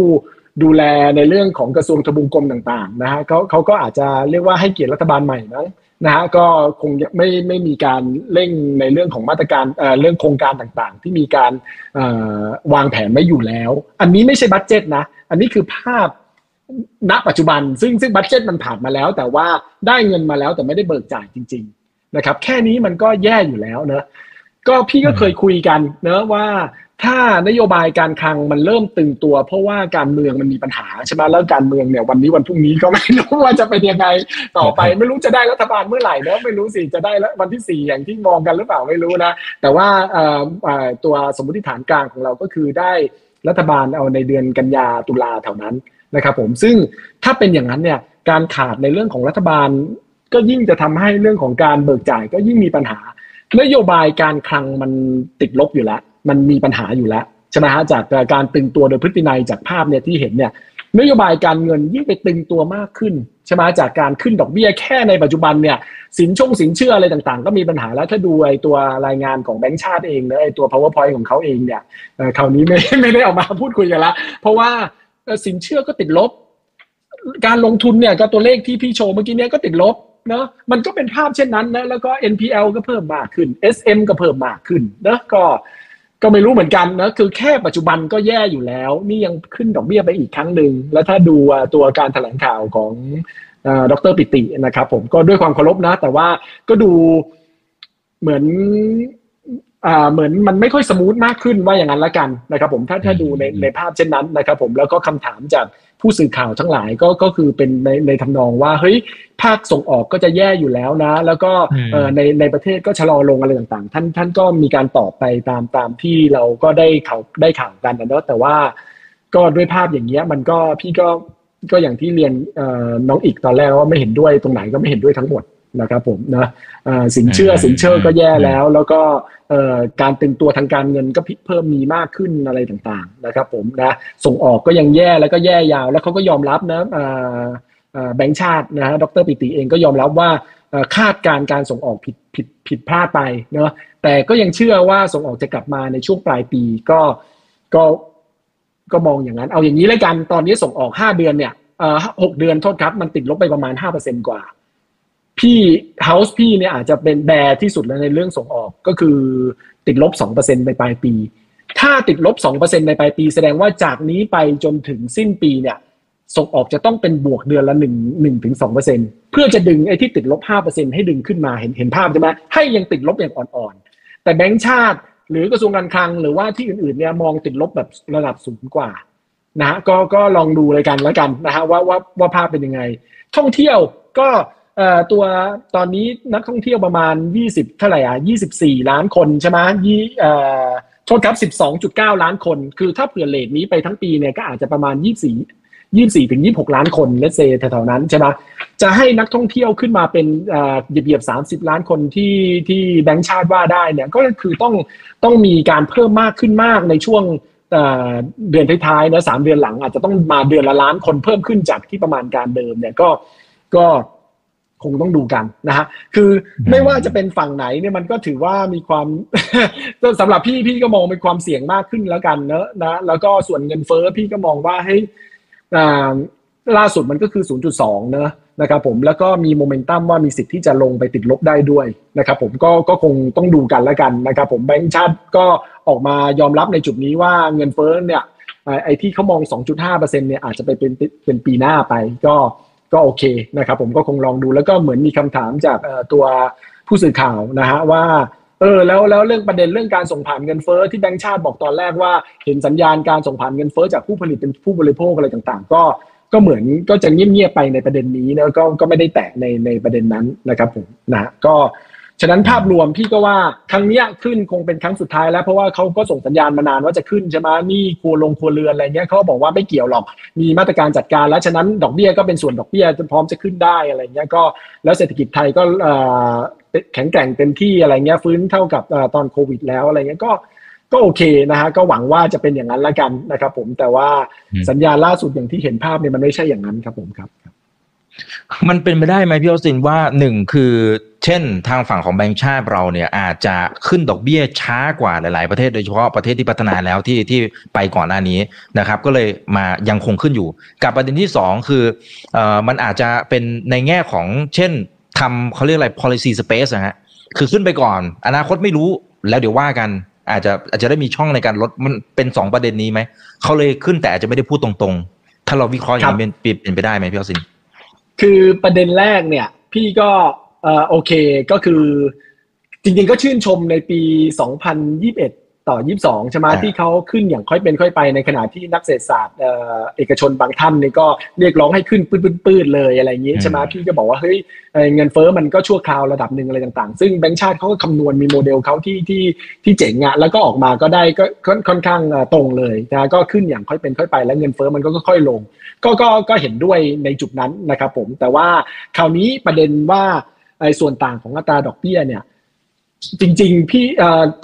ดูแลในเรื่องของกระทรวงทบวงกรมต่างๆนะฮะเขาเขาก็อาจจะเรียกว่าให้เกียรติรัฐบาลใหม่มั้ง นะฮะก็คงไม่ไม่มีการเร่งในเรื่องของมาตรการเเรื่องโครงการต่างๆ ที่มีการวางแผนไว้อยู่แล้ว อันนี้ไม่ใช่บัตเจตนะ อันนี้คือภาพณปัจจุบัน ซึ่งซึ่งบัตเจตมันผ่านมาแล้ว แต่ว่าได้เงินมาแล้วแต่ไม่ได้เบิกจ่ายจริง ๆ นะครับ แค่นี้มันก็แย่อยู่แล้วเนอะก็พี่ก็เคยคุยกันเนอะว่า ถ้านโยบายการคลังมันเริ่มตึงตัว เพราะว่าการเมืองมันมีปัญหาใช่ไหมแล้วการเมืองเนี่ยวันนี้วันพรุ่งนี้ก็ไม่รู้ว่าจะเป็นยังไงต่อไป ไม่รู้จะได้รัฐบาลเมื่อไหร่เนอะไม่รู้สิจะได้แล้ววันที่สี่อย่างที่มองกันหรือเปล่าไม่รู้นะแต่ว่าเอ่อเอ่อตัวสมมติฐานกลางของเราก็คือได้รัฐบาลเอาในเดือนกันยาตุลาแถวนั้นนะครับผมซึ่งถ้าเป็นอย่างนั้นเนี่ยการขาดในเรื่องของรัฐบาล ก็ยิ่งจะทำให้เรื่องของการเบิกจ่ายก็ยิ่งมีปัญหานโยบายการคลังมันติดลบอยู่แล้ว มันมีปัญหาอยู่แล้วใช่ไหมฮะจากการตึงตัวโดยพฤตินัยจากภาพเนี่ยที่เห็นเนี่ยนโยบายการเงินยิ่งไปตึงตัวมากขึ้นใช่ไหมจากการขึ้นดอกเบี้ยแค่ในปัจจุบันเนี่ยสินชงสินเชื่ออะไรต่างๆ ก็มีปัญหาแล้วถ้าดูไอ้ตัวรายงานของแบงก์ชาติเองนะไอ้ตัว powerpoint ของเขาเองเนี่ยคราวนี้ไม่ไม่ได้ออกมาพูดคุยกันละเพราะว่าสินเชื่อก็ติดลบ การลงทุนเนี่ยก็ตัวเลขที่พี่โชว์เมื่อกี้เนี่ยก็ติดลบเนาะมันก็เป็นภาพเช่นนั้นนะแล้วก็ NPL ก็เพิ่มมากขึ้น SM ก็เพิ่มมากขึ้นนะก็ ก็ไม่รู้เหมือนกันนะคือแค่ปัจจุบันก็แย่อยู่แล้ว นี่ยังขึ้นดอกเบี้ยไปอีกครั้งหนึ่งแล้วถ้าดูตัวการแถลงข่าวของดรปิตินะครับ ผมก็ด้วยความเคารพนะ แต่ว่าก็ดูเหมือน อ่าเหมือนมันไม่ค่อยสมูทมากขึ้นว่าอย่างนั้นละกันนะครับผมถ้าถ้าดูในในภาพเช่นนั้นนะครับผมแล้วก็คำถามจากผู้สื่อข่าวทั้งหลายก็ก็คือเป็นในในทำนองว่าเฮ้ยภาคส่งออกก็จะแย่อยู่แล้วนะ แล้วก็ในในประเทศก็ชะลอลงอะไรต่างๆ ท่านท่านก็มีการตอบไปตามตามที่เราก็ได้ข่าวได้ข่าวกันนะเนาะแต่ว่า ก็ด้วยภาพอย่างเงี้ยมันก็พี่ก็ก็อย่างที่เรียนน้องอีกตอนแรกว่าไม่เห็นด้วยตรงไหนก็ไม่เห็นด้วยทั้งหมด นะครับผมนะสินเชื่อสินเชื่อก็แย่แล้ว แล้วก็การตึงตัวทางการเงินก็เพิ่มมีมากขึ้นอะไรต่างๆนะครับผมนะส่งออกก็ยังแย่แล้วก็แย่ยาว แล้วเขาก็ยอมรับนะแบงค์ชาตินะฮะดรปิติเองก็ยอมรับว่าคาดการการส่งออกผิดผิดผิดพลาดไปเนาะแต่ก็ยังเชื่อว่าส่งออกจะกลับมาในช่วงปลายปีก็ก็ก็มองอย่างนั้น เอาอย่างนี้แล้วกันตอนนี้ส่งออกห้าเดือนเนี่ยหกเดือนโทษครับ มันติดลบไปประมาณห้าเปอร์เซ็นกว่า พี่เฮาส์พี่เนี่ยอาจจะเป็นแบร์ที่สุดแล้วในเรื่องส่งออกก็คือติดลบสองเปอร์เซ็นไปปลายปี ถ้าติดลบสองเปอร์เซ็นในปลายปี แสดงว่าจากนี้ไปจนถึงสิ้นปีเนี่ยส่งออกจะต้องเป็นบวกเดือนละหนึ่งหนึ่งถึงสองเปอร์เซ็นเพื่อจะดึงไอ้ที่ติดลบห้าเปอร์เซ็นให้ดึงขึ้นมาเห็นเห็นภาพใช่ไหมให้ยังติดลบอย่างอ่อนๆ แต่แบงก์ชาติหรือกระทรวงการคลังหรือว่าที่อื่นๆเนี่ยมองติดลบแบบระดับสูงกว่านะฮะก็ก็ลองดูเลยกันแล้วกันนะฮะว่าว่าว่าภาพเป็นยังไง ท่องเที่ยวก็ ตัวตอนนี้นักท่องเที่ยวประมาณ 20เท่าไหร่อะ24 ล้านคนใช่ไหมยี่โทษครับ 12.9 ล้านคน คือถ้าเผื่อเลทนี้ไปทั้งปีเนี่ยก็อาจจะประมาณ 24 24ถึง26 ล้านคนเลสเซแถวๆนั้นใช่ไหมจะให้นักท่องเที่ยวขึ้นมาเป็นเหยียบๆ30 ล้านคนที่ที่แบงค์ชาติว่าได้เนี่ยก็คือต้องต้องมีการเพิ่มมากขึ้นมากในช่วงเดือนท้ายๆนะสามเดือนหลังอาจจะต้องมาเดือนละล้านคนเพิ่มขึ้นจากที่ประมาณการเดิมเนี่ยก็ก็ คงต้องดูกันนะฮะคือไม่ว่าจะเป็นฝั่งไหนเนี่ยมันก็ถือว่ามีความสำหรับพี่พี่ก็มองเป็นความเสี่ยงมากขึ้นแล้วกันเนอะนะแล้วก็ส่วนเงินเฟ้อพี่ก็มองว่าให้ล่าสุดมันก็คือ 0.2เนอะนะครับผมแล้วก็มีโมเมนตัมว่ามีสิทธิ์ที่จะลงไปติดลบได้ด้วยนะครับผมก็ก็คงต้องดูกันแล้วกันนะครับผมแบงก์ชาติก็ออกมายอมรับในจุดนี้ว่าเงินเฟ้อเนี่ยไอ้ที่เขามอง 2.5%เนี่ยอาจจะไปเป็นเป็นปีหน้าไปก็ ก็โอเคนะครับผมก็คงลองดูแล้วก็เหมือนมีคำถามจากตัวผู้สื่อข่าวนะฮะว่าเออแล้วแล้วเรื่องประเด็นเรื่องการส่งผ่านเงินเฟ้อที่แบงก์ชาติบอกตอนแรกว่า เห็นสัญญาณการส่งผ่านเงินเฟ้อจากผู้ผลิตเป็นผู้บริโภคอะไรต่างๆ ก็ก็เหมือนก็จะเงียบๆไปในประเด็นนี้นะก็ก็ไม่ได้แตะในในประเด็นนั้นนะครับผมนะก็ ฉะนั้นภาพรวมพี่ก็ว่าครั้งนี้ขึ้นคงเป็นครั้งสุดท้ายแล้วเพราะว่าเขาก็ส่งสัญญาณมานานว่าจะขึ้นใช่ไหมนี่ครัวลงครัวเรือนอะไรเงี้ยเขาบอกว่าไม่เกี่ยวหรอกมีมาตรการจัดการ แล้วฉะนั้นดอกเบี้ยก็เป็นส่วนดอกเบี้ยพร้อมจะขึ้นได้อะไรเงี้ยก็แล้วเศรษฐกิจไทยก็แข็งแกร่งเต็มที่อะไรเงี้ยฟื้นเท่ากับตอนโควิด แล้วอะไรเงี้ยก็ก็โอเคนะฮะก็หวังว่าจะเป็นอย่างนั้นละกันนะครับ ผมแต่ว่าสัญญาล่าสุดอย่างที่เห็นภาพเนี่ยมันไม่ใช่อย่างนั้นครับผมครับ มันเป็นไปได้ไหมพี่ออสตินว่าหนึ่งคือ เช่น ทางฝั่งของแบงก์ชาติเราเนี่ยอาจจะขึ้นดอกเบี้ยช้ากว่าหลาย ๆ ประเทศโดยเฉพาะประเทศที่พัฒนาแล้วที่ที่ไปก่อนหน้านี้นะครับ ก็เลยมายังคงขึ้นอยู่ กับประเด็นที่สองคือเอ่อมันอาจจะเป็นในแง่ของเช่นทำเขาเรียกอะไร policy space นะฮะคือขึ้นไปก่อน อนาคตไม่รู้แล้วเดี๋ยวว่ากัน อาจจะอาจจะได้มีช่องในการลดมันเป็นสองประเด็นนี้ไหมเขาเลยขึ้นแต่อาจจะไม่ได้พูดตรง ๆ ถ้าเราวิเคราะห์อย่างนี้เป็นไปได้ไหมพี่ออสินคือประเด็นแรกเนี่ย พี่ก็เออโอเคก็คือจริงๆก็ชื่นชมในปี 2021 ต่อ 22 ใช่ไหมที่เขาขึ้นอย่างค่อยเป็นค่อยไปในขณะที่นักเศรษฐศาสตร์เอกชนบางท่านนี่ก็เรียกร้องให้ขึ้นปื้ดๆเลยอะไรอย่างนี้ใช่ไหมพี่ก็บอกว่าเฮ้ยเงินเฟ้อมันก็ชั่วคราวระดับหนึ่งอะไรต่างๆ ซึ่งแบงก์ชาติเขาก็คำนวณมีโมเดลเขาที่ที่ที่เจ๋งอะแล้วก็ออกมาก็ได้ก็ค่อนข้างตรงเลยนะก็ขึ้นอย่างค่อยเป็นค่อยไป แล้วเงินเฟ้อมันก็ค่อยลง ก็ก็ก็เห็นด้วยในจุดนั้นนะครับผมแต่ว่าคราวนี้ประเด็นว่า ไอ้ส่วนต่างของอัตราดอกเบี้ยเนี่ยจริงๆพี่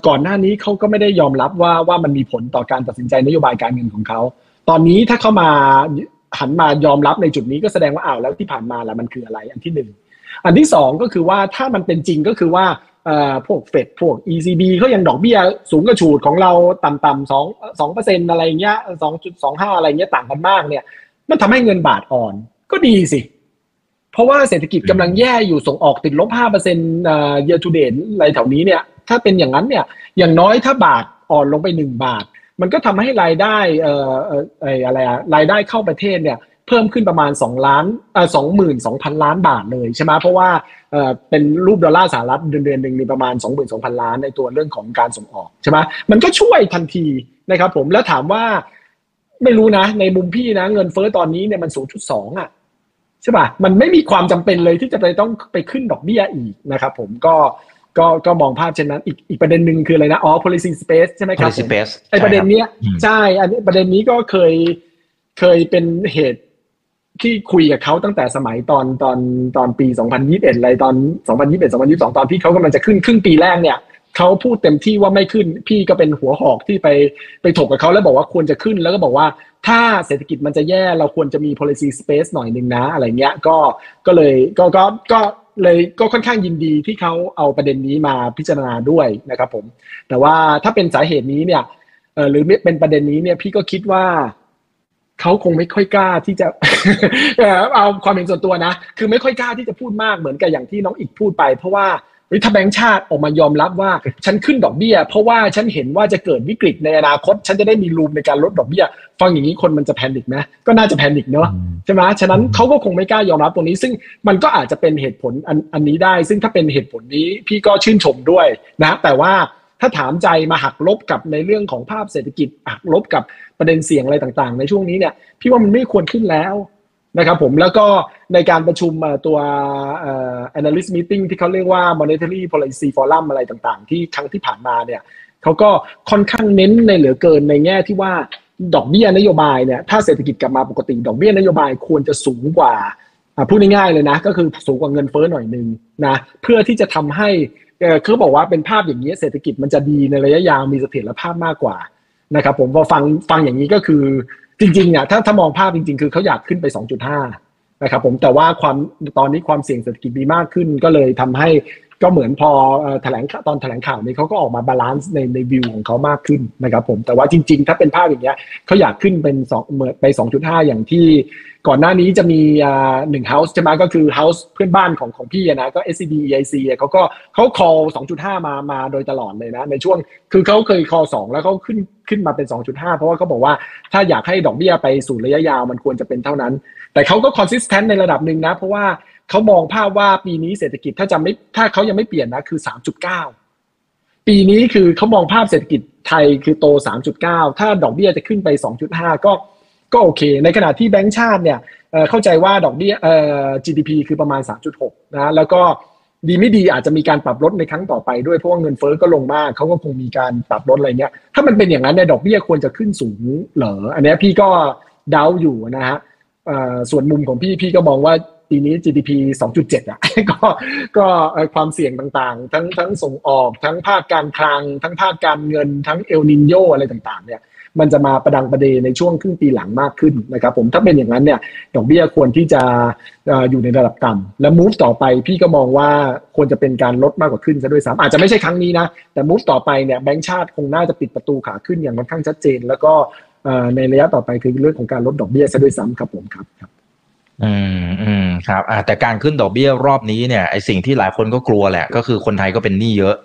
ก่อนหน้านี้เขาก็ไม่ได้ยอมรับว่าว่ามันมีผลต่อการตัดสินใจนโยบายการเงินของเขา ตอนนี้ถ้าเขามาหันมายอมรับในจุดนี้ก็แสดงว่าอ้าวแล้วที่ผ่านมาแล้วมันคืออะไรอันที่หนึ่งอันที่สองก็คือว่าถ้ามันเป็นจริงก็คือว่าพวกเฟดพวก ECB เขายังดอกเบี้ยสูงกระฉูดของเราต่ำๆสองสองเปอร์เซ็นต์อะไรเงี้ยสองจุดสองห้าอะไรเงี้ยต่างกันมากเนี่ย มันทำให้เงินบาทอ่อน ก็ดีสิเพราะว่าเศรษฐกิจกำลังแย่อยู่ส่งออกติดลบห้าเปอร์เซ็นต์เย a r to date อะไรแถวนี้เนี่ย ถ้าเป็นอย่างนั้นเนี่ยอย่างน้อยถ้าบาทอ่อนลงไปหนึ่งบาท มันก็ทำให้รายได้เอ่อเอ่ออะไรอะรายได้เข้าประเทศเนี่ยเพิ่มขึ้นประมาณ 2 ล้านเอ่อสองหมื่นสองพันล้านบาทเลยใช่ไหมเพราะว่าเอ่อเป็นรูปดอลลาร์สหรัฐเดือนเดือนหนึ่งมีประมาณ 2 2 0 0 0 ล้านในตัวเรื่องของการส่งออกใช่ไหมมันก็ช่วยทันทีนะครับผมแล้วถามว่าไม่รู้นะ ในมุมพี่นะ เงินเฟ้อตอนนี้เนี่ยมัน 0.2อะ ใช่ป่ะมันไม่มีความจำเป็นเลยที่จะไปต้องไปขึ้นดอกเบี้ยอีกนะครับผมก็ก็ก็มองภาพเช่นนั้นอีกอีกประเด็นหนึ่งคืออะไรนะอ๋อ policy space ใช่ไหมครับ policy space ไอประเด็นเนี้ยอืมใช่อันนี้ประเด็นนี้ก็เคยเคยเป็นเหตุที่คุยกับเขาตั้งแต่สมัยตอนตอนตอนปี 2021อะไรตอน 2021 2022 ตอนที่เขากำลังจะขึ้นครึ่งปีแรกเนี่ยเขาพูดเต็มที่ว่าไม่ขึ้น พี่ก็เป็นหัวหอกที่ไปไปถกกับเขาแล้วบอกว่าควรจะขึ้นแล้วก็บอกว่า ถ้าเศรษฐกิจมันจะแย่เราควรจะมี policy space หน่อยหนึ่งนะอะไรเงี้ยก็ก็เลยก็ก็ก็เลยก็ค่อนข้างยินดีที่เขาเอาประเด็นนี้มาพิจารณาด้วยนะครับผม แต่ว่าถ้าเป็นสาเหตุนี้เนี่ยหรือเป็นประเด็นนี้เนี่ยพี่ก็คิดว่าเขาคงไม่ค่อยกล้าที่จะเออเอาความเห็นส่วนตัวนะ คือไม่ค่อยกล้าที่จะพูดมากเหมือนกับอย่างที่น้องอีกพูดไป เพราะว่า ถ้าแบงก์ชาติออกมายอมรับว่าฉันขึ้นดอกเบี้ย เพราะว่าฉันเห็นว่าจะเกิดวิกฤตในอนาคต ฉันจะได้มีรูมในการลดดอกเบี้ย ฟังอย่างนี้คนมันจะแพนิคไหมก็น่าจะแพนิคเนอะใช่ไหมฉะนั้นเขาก็คงไม่กล้ายอมรับตรงนี้ ซึ่งมันก็อาจจะเป็นเหตุผลอันอันนี้ได้ ซึ่งถ้าเป็นเหตุผลนี้พี่ก็ชื่นชมด้วยนะ แต่ว่าถ้าถามใจมาหักลบกับในเรื่องของภาพเศรษฐกิจหักลบกับประเด็นเสี่ยงอะไรต่างๆ ในช่วงนี้เนี่ยพี่ว่ามันไม่ควรขึ้นแล้ว นะครับผมแล้วก็ในการประชุมตัว analyst meeting ที่เขาเรียกว่า monetary policy forum อะไรต่างๆ ที่ครั้งที่ผ่านมาเนี่ยเขาก็ค่อนข้างเน้นในเหลือเกินในแง่ที่ว่าดอกเบี้ยนโยบายเนี่ยถ้าเศรษฐกิจกลับมาปกติ ดอกเบี้ยนโยบายควรจะสูงกว่าพูดง่ายๆเลยนะ ก็คือสูงกว่าเงินเฟ้อหน่อยนึงนะเพื่อที่จะทำให้เขาบอกว่าเป็นภาพอย่างนี้เศรษฐกิจมันจะดีในระยะยาวมีเสถียรภาพมากกว่านะครับผมพอฟังฟังอย่างนี้ก็คือ จริงๆเนี่ยถ้าถ้ามองภาพจริง ๆ คือเขาอยากขึ้นไป 2.5 นะครับผมแต่ว่าความตอนนี้ความเสี่ยงเศรษฐกิจมีมากขึ้นก็เลยทำให้ ก็เหมือนพอแถลงตอนแถลงข่าวนี้เขาก็ออกมา balance ในในวิวของเขามากขึ้นนะครับผมแต่ว่าจริง ๆ ถ้าเป็นภาพอย่างเงี้ยเขาอยากขึ้นเป็นสองเหมือนไป 2.5 อย่างที่ก่อนหน้านี้จะมีอ่าหนึ่ง house ใช่ไหมก็คือ house เพื่อนบ้านของของพี่นะก็ SCB EIC อะเขาก็เขา call 2.5 มามาโดยตลอดเลยนะ ในช่วงคือเขาเคย call 2 แล้วเขาขึ้นขึ้นมาเป็น 2.5 เพราะว่าเขาบอกว่าถ้าอยากให้ดอกเบี้ยไปสู่ระยะยาวมันควรจะเป็นเท่านั้น แต่เขาก็ consistent ในระดับหนึ่งนะ เพราะว่า เขามองภาพว่าปีนี้เศรษฐกิจถ้าจะไม่ถ้าเขายังไม่เปลี่ยนนะคือ 3.9 ปีนี้คือเขามองภาพเศรษฐกิจไทยคือโต 3.9 ถ้าดอกเบี้ยจะขึ้นไป 2.5 ก็ก็โอเค ในขณะที่แบงก์ชาติเนี่ยเข้าใจว่าดอกเบี้ยเอ่อ GDP คือประมาณ 3.6 นะแล้วก็ดีไม่ดีอาจจะมีการปรับลดในครั้งต่อไปด้วยเพราะว่าเงินเฟ้อก็ลงมากเขาก็คงมีการปรับลดอะไรเงี้ยถ้ามันเป็นอย่างนั้นเนี่ยดอกเบี้ยควรจะขึ้นสูงเหรออันนี้พี่ก็เดาอยู่นะฮะส่วนมุมของพี่พี่ก็มองว่า ปีนี้ GDP 2.7อะก็ก็ความเสี่ยงต่างๆ ทั้งทั้งส่งออกทั้งภาคการคลัง ทั้งภาคการเงินทั้งเอลนินโยอะไรต่างๆเนี่ยมันจะมาประดังประเดในช่วงครึ่งปีหลังมากขึ้นนะครับผมถ้าเป็นอย่างนั้นเนี่ยดอกเบี้ยควรที่จะอยู่ในระดับต่ำและ move ต่อไปพี่ก็มองว่าควรจะเป็นการลดมากกว่าขึ้นซะด้วยซ้ำอาจจะไม่ใช่ครั้งนี้นะ แต่ move ต่อไปเนี่ยแบงก์ชาติคงน่าจะปิดประตูขาขึ้นอย่างค่อนข้างชัดเจน แล้วก็ในระยะต่อไปคือเรื่องของการลดดอกเบี้ยซะด้วยซ้ำครับผมครับ อืมอืมครับอ่าแต่การขึ้นดอกเบี้ยรอบนี้เนี่ยไอสิ่งที่หลายคนก็กลัวแหละ ก็คือคนไทยก็เป็นหนี้เยอะ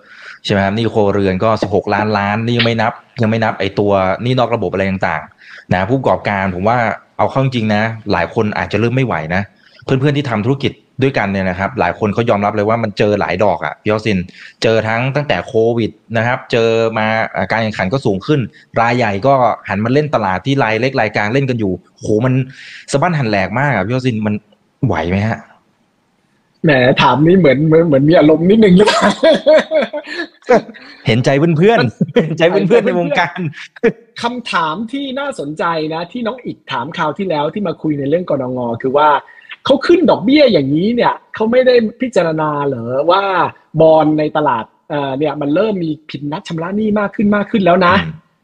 ใช่ไหมครับหนี้โครเรือนก็สิบหกล้านล้านนี่ยังไม่นับ ยังไม่นับไอตัวหนี้นอกระบบอะไรต่างๆนะผู้ประกอบการผมว่าเอาเข้าจริงนะ หลายคนอาจจะเริ่มไม่ไหวนะ เพื่อนๆที่ทำธุรกิจ ด้วยกันเนี่ยนะครับ หลายคนเขายอมรับเลยว่ามันเจอหลายดอกอะพี่ยอสิน เจอทั้งตั้งแต่โควิดนะครับ เจอมาอ่าการแข่งขันก็สูงขึ้น รายใหญ่ก็หันมาเล่นตลาดที่รายเล็กรายกลางเล่นกันอยู่โหมันสะบั้นหันแหลกมากอะพี่ยอสินมันไหวไหมฮะแหมถามนี่เหมือนเหมือนเหมือนมีอารมณ์นิดนึงหรือเปล่าเห็นใจเพื่อนๆเห็นใจเพื่อนๆในวงการคำถามที่น่าสนใจนะ ที่น้องอีกถามคราวที่แล้วที่มาคุยในเรื่องกรงงคือว่า เขาขึ้นดอกเบี้ยอย่างนี้เนี่ยเขาไม่ได้พิจารณาเหรอว่าบอลในตลาดเอ่อเนี่ยมันเริ่มมีผิดนัดชำระหนี้มากขึ้นมากขึ้นแล้วนะ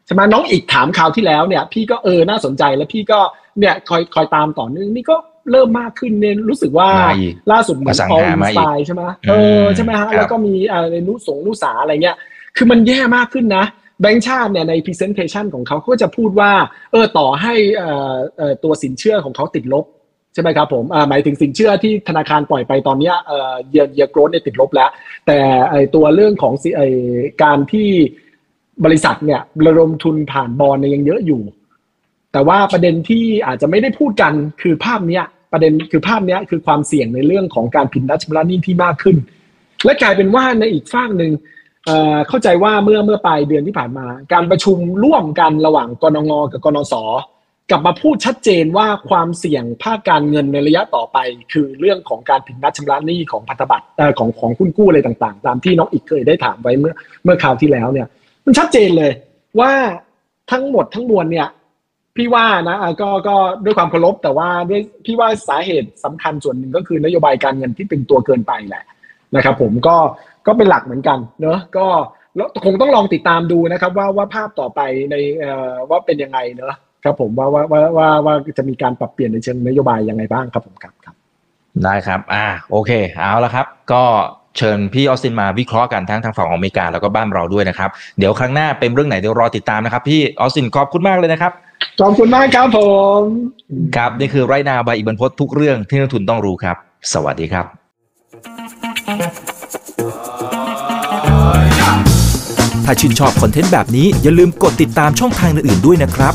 ใช่ไหมน้องอีกถามคราวที่แล้วเนี่ย พี่ก็เออน่าสนใจแล้วพี่ก็เนี่ยคอยคอยตามต่อเนื่องนี่ก็เริ่มมากขึ้นเนี่ยรู้สึกว่ามาอีกล่าสุดเหมือนอสังออหาลมาอีกสไตล์ใช่ไหมเออใช่ไหมฮะครับแล้วก็มีเอ่อในนุสงนุสาอะไรเงี้ย คือมันแย่มากขึ้นนะแบงก์ชาติเนี่ยใน presentation ของเขาก็จะพูดว่า เออต่อให้เอ่อเอ่อตัวสินเชื่อของเขาติดลบ ใช่ไหมครับผมหมายถึงสินเชื่อที่ธนาคารปล่อยไปตอนนี้เยียร์เยียร์โกรดเนี่ยติดลบแล้ว แต่ไอตัวเรื่องของไอการที่บริษัทเนี่ยระดมทุนผ่านบอลเนี่ยยังเยอะอยู่ แต่ว่าประเด็นที่อาจจะไม่ได้พูดกันคือภาพเนี้ยประเด็นคือภาพเนี้ยคือความเสี่ยงในเรื่องของการผิดนัดชำระหนี้ที่มากขึ้น และกลายเป็นว่าในอีกฝั่งหนึ่งเข้าใจว่าเมื่อเมื่อปลายเดือนที่ผ่านมา การประชุมร่วมกันระหว่างกรงงกับกนส กลับมาพูดชัดเจนว่าความเสี่ยงภาคการเงินในระยะต่อไป คือเรื่องของการผิดนัดชำระหนี้ของพันธบัตรของของคุณกู้อะไรต่างๆ ตามที่น้องอีกเคยได้ถามไว้เมื่อเมื่อคราวที่แล้วเนี่ย มันชัดเจนเลยว่าทั้งหมดทั้งมวลเนี่ยพี่ว่านะก็ก็ด้วยความเคารพแต่ว่าด้วยพี่ว่าสาเหตุสำคัญส่วนหนึ่งก็คือนโยบายการเงินที่เป็นตัวเกินไปแหละนะครับ ผมก็ก็เป็นหลักเหมือนกันเนอะก็คงต้องลองติดตามดูนะครับ ว่าว่าภาพต่อไปในว่าเป็นยังไงเนอะ ครับผมว่าว่าว่าว่าว่าจะมีการปรับเปลี่ยนในเชิงนโยบายยังไงบ้างครับผมครับครับได้ครับอ่าโอเคเอาละครับ ก็เชิญพี่ออสตินมาวิเคราะห์กันทั้งทางฝั่งของอเมริกาแล้วก็บ้านเราด้วยนะครับ เดี๋ยวครั้งหน้าเป็นเรื่องไหนเดี๋ยวรอติดตามนะครับ พี่ออสตินขอบคุณมากเลยนะครับขอบคุณมากครับผม ครับ นี่คือไรนาบายอีกบรรพททุกเรื่องที่นักทุนต้องรู้ครับ สวัสดีครับ ถ้าชื่นชอบคอนเทนต์แบบนี้อย่าลืมกดติดตามช่องทางอื่นๆด้วยนะครับ